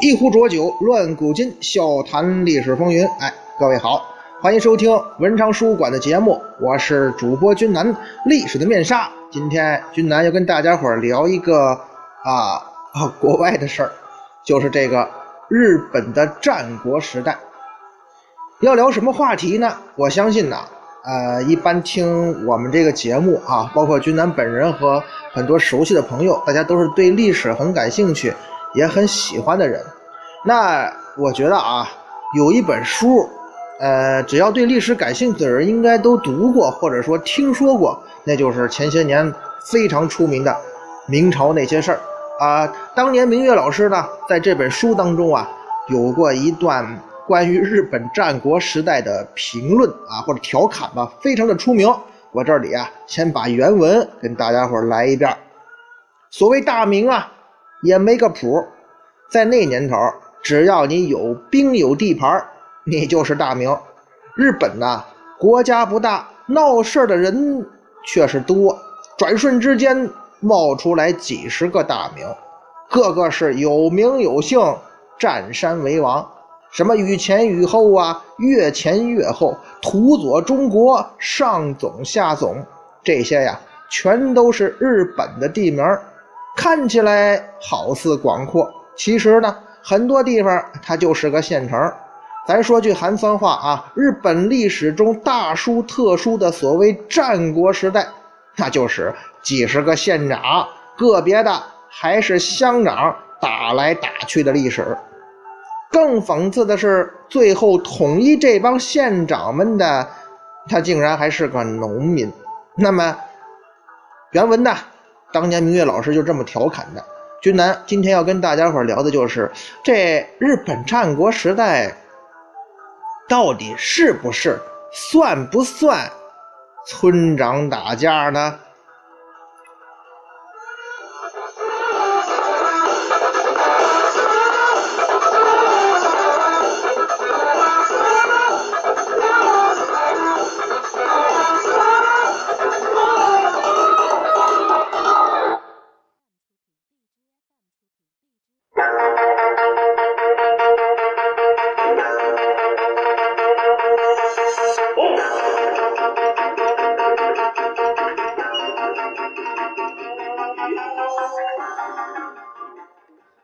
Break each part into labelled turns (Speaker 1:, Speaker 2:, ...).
Speaker 1: 一壶浊酒论古今，笑谈历史风云。哎，各位好，欢迎收听文昌书馆的节目，我是主播君南。历史的面纱，今天君南要跟大家伙聊一个啊啊国外的事儿，就是这个日本的战国时代。要聊什么话题呢？我相信呢，呃，一般听我们这个节目啊，包括君南本人和很多熟悉的朋友，大家都是对历史很感兴趣。也很喜欢的人，那我觉得啊，有一本书，呃，只要对历史感兴趣的人应该都读过或者说听说过，那就是前些年非常出名的《明朝那些事儿》啊。当年明月老师呢，在这本书当中啊，有过一段关于日本战国时代的评论啊，或者调侃吧，非常的出名。我这里啊，先把原文跟大家伙来一遍。所谓大明啊。也没个谱，在那年头，只要你有兵有地盘，你就是大明。日本呐，国家不大，闹事的人却是多，转瞬之间冒出来几十个大明，个个是有名有姓，占山为王。什么雨前雨后啊，越前越后，土佐中国上总下总，这些呀，全都是日本的地名。看起来好似广阔，其实呢，很多地方它就是个县城。咱说句寒酸话啊，日本历史中大书特书的所谓战国时代，那就是几十个县长，个别的还是乡长打来打去的历史。更讽刺的是，最后统一这帮县长们的，他竟然还是个农民。那么，原文呢？当年明月老师就这么调侃的。君南今天要跟大家伙聊的就是这日本战国时代，到底是不是算不算村长打架呢？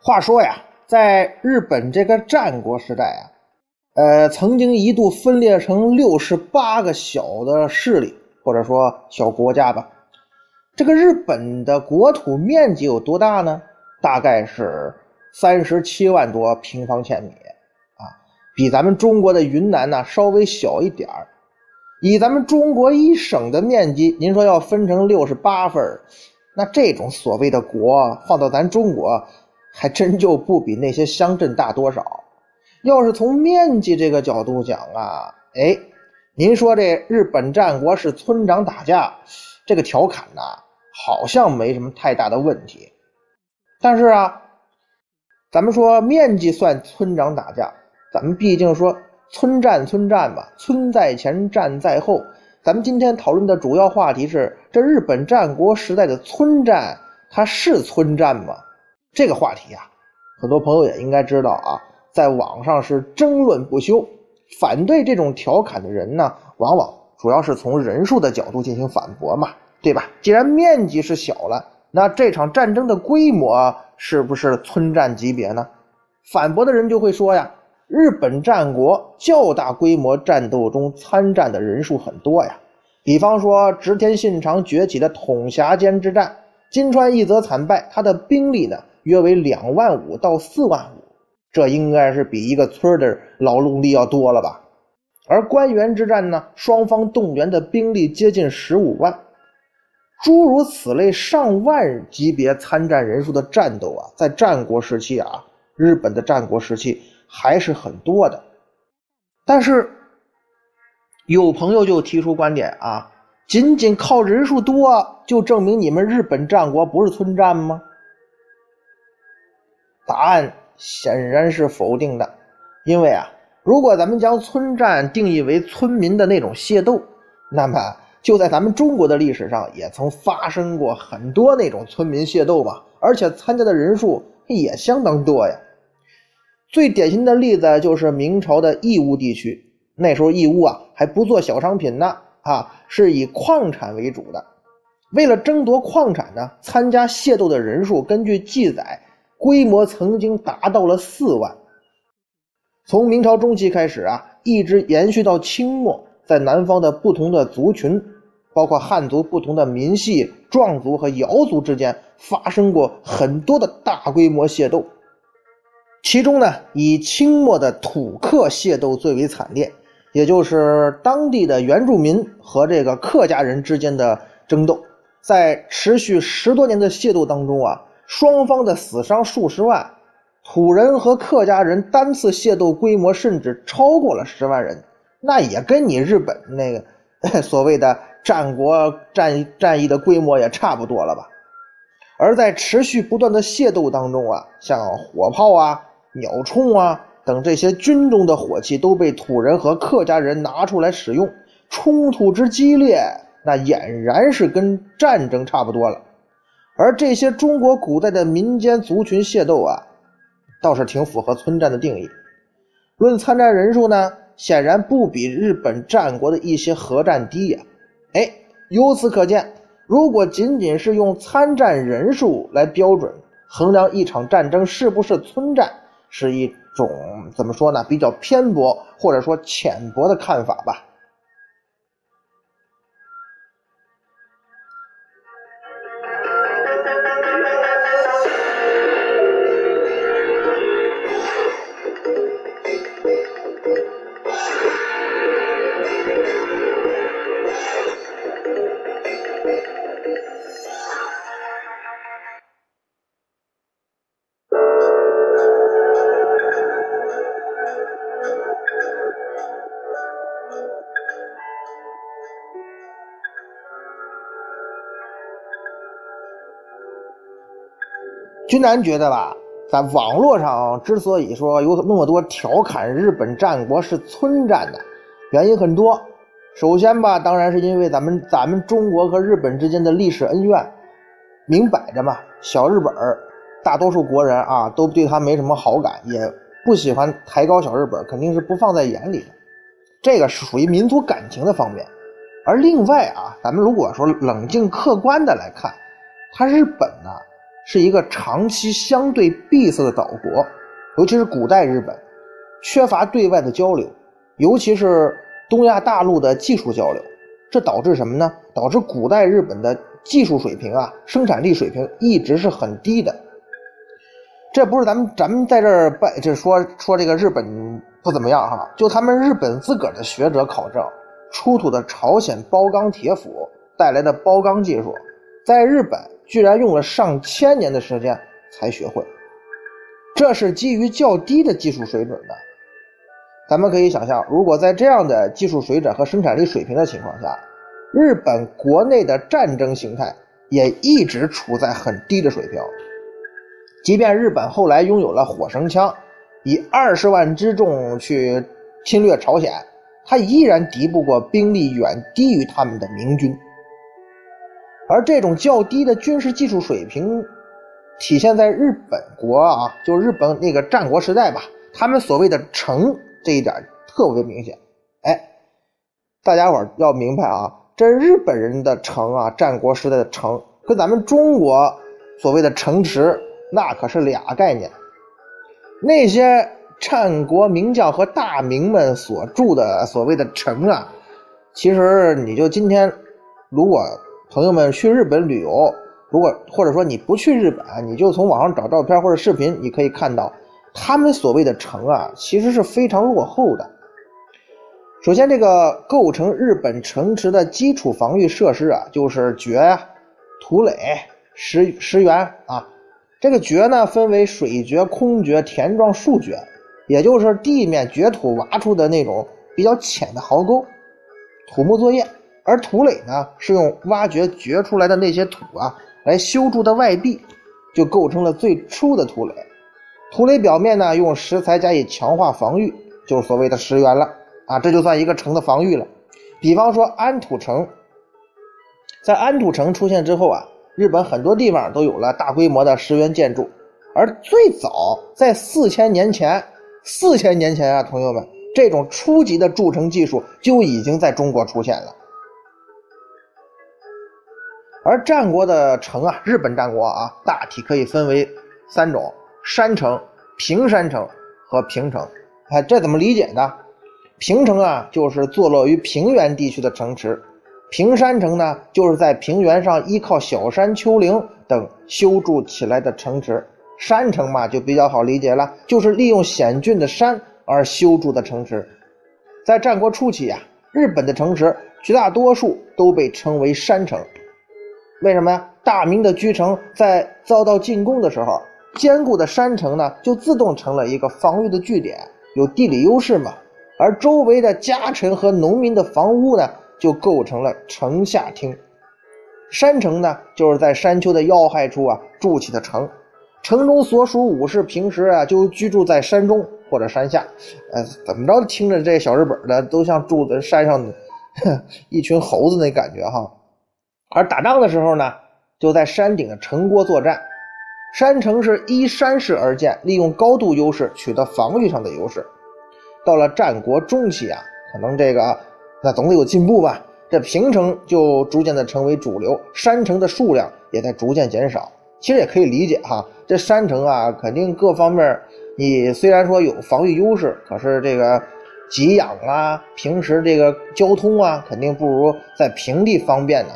Speaker 1: 话说呀，在日本这个战国时代啊，呃，曾经一度分裂成六十八个小的势力，或者说小国家吧。这个日本的国土面积有多大呢？大概是三十七万多平方千米啊，比咱们中国的云南呢稍微小一点儿。以咱们中国一省的面积，您说要分成六十八份那这种所谓的国放到咱中国。还真就不比那些乡镇大多少。要是从面积这个角度讲啊，哎，您说这日本战国是村长打架，这个调侃呢，好像没什么太大的问题。但是啊，咱们说面积算村长打架，咱们毕竟说村战村战吧，村在前，战在后。咱们今天讨论的主要话题是，这日本战国时代的村战，它是村战吗？这个话题啊，很多朋友也应该知道啊，在网上是争论不休。反对这种调侃的人呢，往往主要是从人数的角度进行反驳嘛，对吧？既然面积是小了，那这场战争的规模是不是村战级别呢？反驳的人就会说呀，日本战国较大规模战斗中参战的人数很多呀，比方说织田信长崛起的统辖间之战，金川一则惨败，他的兵力呢？约为两万五到四万五，这应该是比一个村的劳动力要多了吧？而关原之战呢，双方动员的兵力接近十五万，诸如此类上万级别参战人数的战斗啊，在战国时期啊，日本的战国时期还是很多的。但是有朋友就提出观点啊，仅仅靠人数多就证明你们日本战国不是村战吗？答案显然是否定的，因为啊，如果咱们将村战定义为村民的那种械斗，那么就在咱们中国的历史上也曾发生过很多那种村民械斗嘛，而且参加的人数也相当多呀。最典型的例子就是明朝的义乌地区，那时候义乌啊还不做小商品呢，啊是以矿产为主的，为了争夺矿产呢，参加械斗的人数根据记载。规模曾经达到了四万。从明朝中期开始啊，一直延续到清末，在南方的不同的族群，包括汉族不同的民系、壮族和瑶族之间，发生过很多的大规模械斗。其中呢，以清末的土客械斗最为惨烈，也就是当地的原住民和这个客家人之间的争斗，在持续十多年的械斗当中啊。双方的死伤数十万，土人和客家人单次械斗规模甚至超过了十万人，那也跟你日本那个所谓的战国战战役的规模也差不多了吧？而在持续不断的械斗当中啊，像火炮啊、鸟铳啊等这些军中的火器都被土人和客家人拿出来使用，冲突之激烈，那俨然是跟战争差不多了。而这些中国古代的民间族群械斗啊，倒是挺符合村战的定义。论参战人数呢，显然不比日本战国的一些核战低呀。哎，由此可见，如果仅仅是用参战人数来标准衡量一场战争是不是村战，是一种怎么说呢？比较偏颇或者说浅薄的看法吧。君南觉得吧，在网络上之所以说有那么多调侃日本战国是村战的原因很多。首先吧，当然是因为咱们咱们中国和日本之间的历史恩怨，明摆着嘛。小日本大多数国人啊都对他没什么好感，也不喜欢抬高小日本，肯定是不放在眼里的。这个是属于民族感情的方面。而另外啊，咱们如果说冷静客观的来看，他日本呢。是一个长期相对闭塞的岛国，尤其是古代日本，缺乏对外的交流，尤其是东亚大陆的技术交流，这导致什么呢？导致古代日本的技术水平啊，生产力水平一直是很低的。这不是咱们咱们在这儿拜，这说说这个日本不怎么样哈，就他们日本自个儿的学者考证出土的朝鲜包钢铁斧带来的包钢技术，在日本。居然用了上千年的时间才学会，这是基于较低的技术水准的。咱们可以想象，如果在这样的技术水准和生产力水平的情况下，日本国内的战争形态也一直处在很低的水平。即便日本后来拥有了火绳枪，以二十万之众去侵略朝鲜，他依然敌不过兵力远低于他们的明军。而这种较低的军事技术水平，体现在日本国啊，就日本那个战国时代吧，他们所谓的城这一点特别明显。哎，大家伙要明白啊，这日本人的城啊，战国时代的城，跟咱们中国所谓的城池那可是俩概念。那些战国名将和大名们所住的所谓的城啊，其实你就今天如果。朋友们去日本旅游，如果或者说你不去日本，你就从网上找照片或者视频，你可以看到他们所谓的城啊，其实是非常落后的。首先，这个构成日本城池的基础防御设施啊，就是掘、土垒、石石垣啊。这个掘呢，分为水掘、空掘、田状树掘，也就是地面掘土挖出的那种比较浅的壕沟。土木作业，而土垒呢是用挖掘掘出来的那些土啊来修筑的外壁，就构成了最初的土垒。土垒表面呢用石材加以强化防御，就是所谓的石垣了啊，这就算一个城的防御了。比方说安土城，在安土城出现之后啊，日本很多地方都有了大规模的石垣建筑，而最早在四千年前，四千年前啊，朋友们。这种初级的筑城技术就已经在中国出现了，而战国的城啊，日本战国啊，大体可以分为三种：山城、平山城和平城。哎，这怎么理解呢？平城啊，就是坐落于平原地区的城池；平山城呢，就是在平原上依靠小山、丘陵等修筑起来的城池。山城嘛，就比较好理解了，就是利用险峻的山。而修筑的城池，在战国初期啊，日本的城池绝大多数都被称为山城。为什么呀？大明的居城在遭到进攻的时候，坚固的山城呢，就自动成了一个防御的据点，有地理优势嘛。而周围的家臣和农民的房屋呢，就构成了城下町。山城呢，就是在山丘的要害处啊筑起的城。城中所属武士平时啊就居住在山中或者山下，呃，怎么着听着这小日本的都像住在山上的 一群猴子那感觉哈。而打仗的时候呢，就在山顶的城郭作战。山城是依山势而建，利用高度优势取得防御上的优势。到了战国中期啊，可能这个那总得有进步吧，这平城就逐渐的成为主流，山城的数量也在逐渐减少。其实也可以理解哈，这山城啊，肯定各方面你虽然说有防御优势，可是这个给养啊，平时这个交通啊，肯定不如在平地方便呢。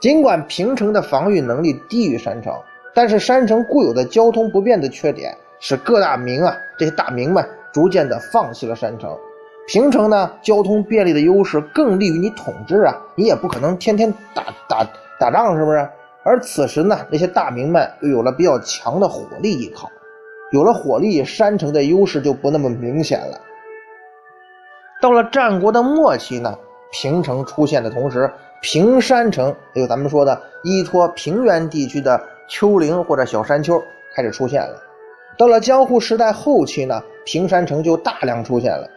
Speaker 1: 尽管平城的防御能力低于山城，但是山城固有的交通不便的缺点，使各大名啊这些大名们逐渐的放弃了山城。平城呢，交通便利的优势更利于你统治啊，你也不可能天天打打打仗，是不是？而此时呢，那些大名们又有了比较强的火力依靠，有了火力，山城的优势就不那么明显了。到了战国的末期呢，平城出现的同时，平山城，也就咱们说的依托平原地区的丘陵或者小山丘开始出现了。到了江户时代后期呢，平山城就大量出现了。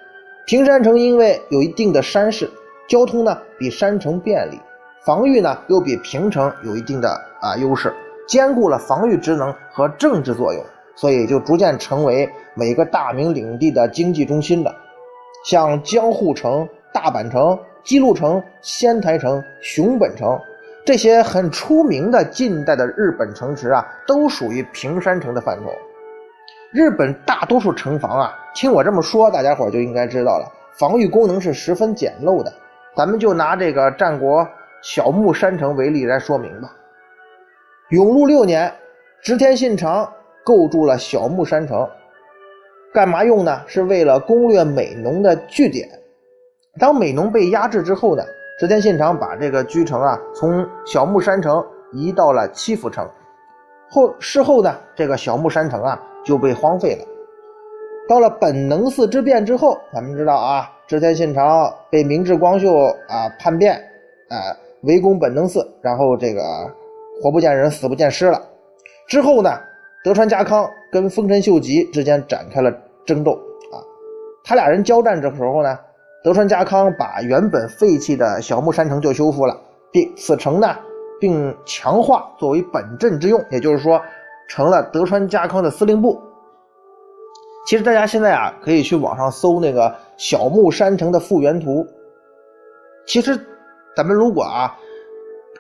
Speaker 1: 平山城因为有一定的山势，交通呢比山城便利。防御呢，又比平城有一定的啊优势，兼顾了防御职能和政治作用，所以就逐渐成为每个大名领地的经济中心了。像江户城、大阪城、姬路城、仙台城、熊本城这些很出名的近代的日本城池啊，都属于平山城的范畴。日本大多数城防啊，听我这么说，大家伙就应该知道了，防御功能是十分简陋的。咱们就拿这个战国。小木山城为例来说明吧。永禄六年，织田信长构筑了小木山城，干嘛用呢？是为了攻略美浓的据点。当美浓被压制之后呢，织田信长把这个居城啊从小木山城移到了七福城。后事后呢，这个小木山城啊就被荒废了。到了本能寺之变之后，咱们知道啊，织田信长被明智光秀啊叛变，啊。围攻本能寺，然后这个活不见人，死不见尸了。之后呢，德川家康跟丰臣秀吉之间展开了争斗啊。他俩人交战的时候呢，德川家康把原本废弃的小木山城就修复了，并此城呢，并强化作为本镇之用，也就是说，成了德川家康的司令部。其实大家现在啊，可以去网上搜那个小木山城的复原图。其实。咱们如果啊，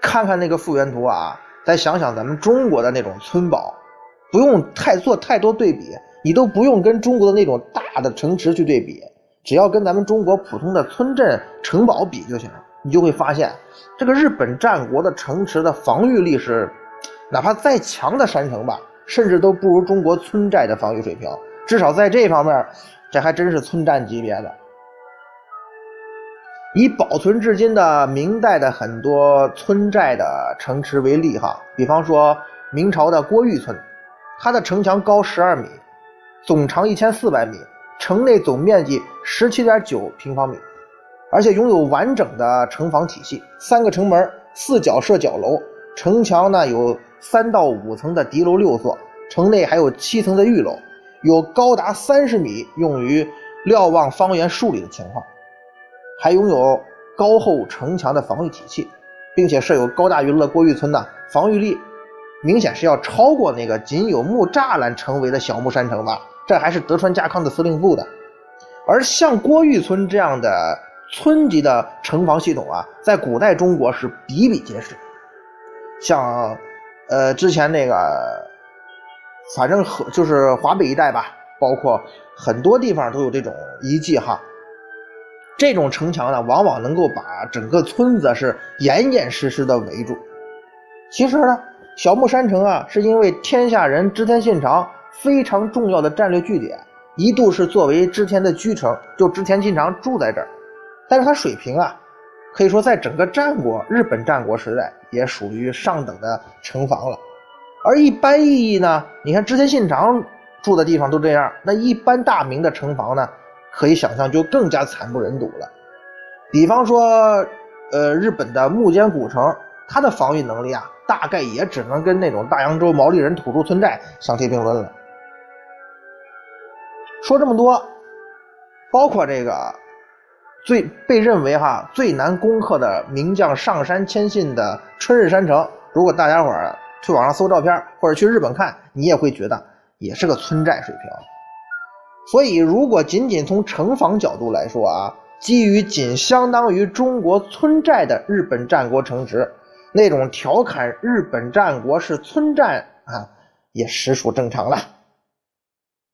Speaker 1: 看看那个复原图啊，再想想咱们中国的那种村堡，不用太做太多对比，你都不用跟中国的那种大的城池去对比，只要跟咱们中国普通的村镇城堡比就行，你就会发现，这个日本战国的城池的防御力是，哪怕再强的山城吧，甚至都不如中国村寨的防御水平，至少在这方面，这还真是村战级别的。以保存至今的明代的很多村寨的城池为例，哈，比方说明朝的郭峪村，它的城墙高十二米，总长一千四百米，城内总面积十七点九平方米。而且拥有完整的城防体系，三个城门，四角设角楼，城墙呢有三到五层的敌楼六座，城内还有七层的御楼，有高达三十米用于瞭望方圆数里的情况，还拥有高厚城墙的防御体系，并且设有高大娱乐郭峪村的防御力，明显是要超过那个仅有木栅栏城围的小木山城吧？这还是德川家康的司令部的，而像郭峪村这样的。村级的城防系统啊，在古代中国是比比皆是。像，呃，之前那个，反正和就是华北一带吧，包括很多地方都有这种遗迹哈。这种城墙呢，往往能够把整个村子是严严实实的围住。其实呢，小木山城啊，是因为天下人织田信长非常重要的战略据点，一度是作为织田的居城，就织田信长住在这儿。但是它水平啊，可以说在整个战国日本战国时代也属于上等的城防了。而一般意义呢，你看织田信长住的地方都这样，那一般大明的城防呢，可以想象就更加惨不忍睹了。比方说，呃，日本的木间古城，它的防御能力啊，大概也只能跟那种大洋洲毛利人土著村寨相提并论了。说这么多，包括这个。最被认为哈最难攻克的名将上山谦信的春日山城，如果大家伙儿去网上搜照片或者去日本看，你也会觉得也是个村寨水平。所以，如果仅仅从城防角度来说啊，基于仅相当于中国村寨的日本战国城池，那种调侃日本战国是村寨啊，也实属正常了。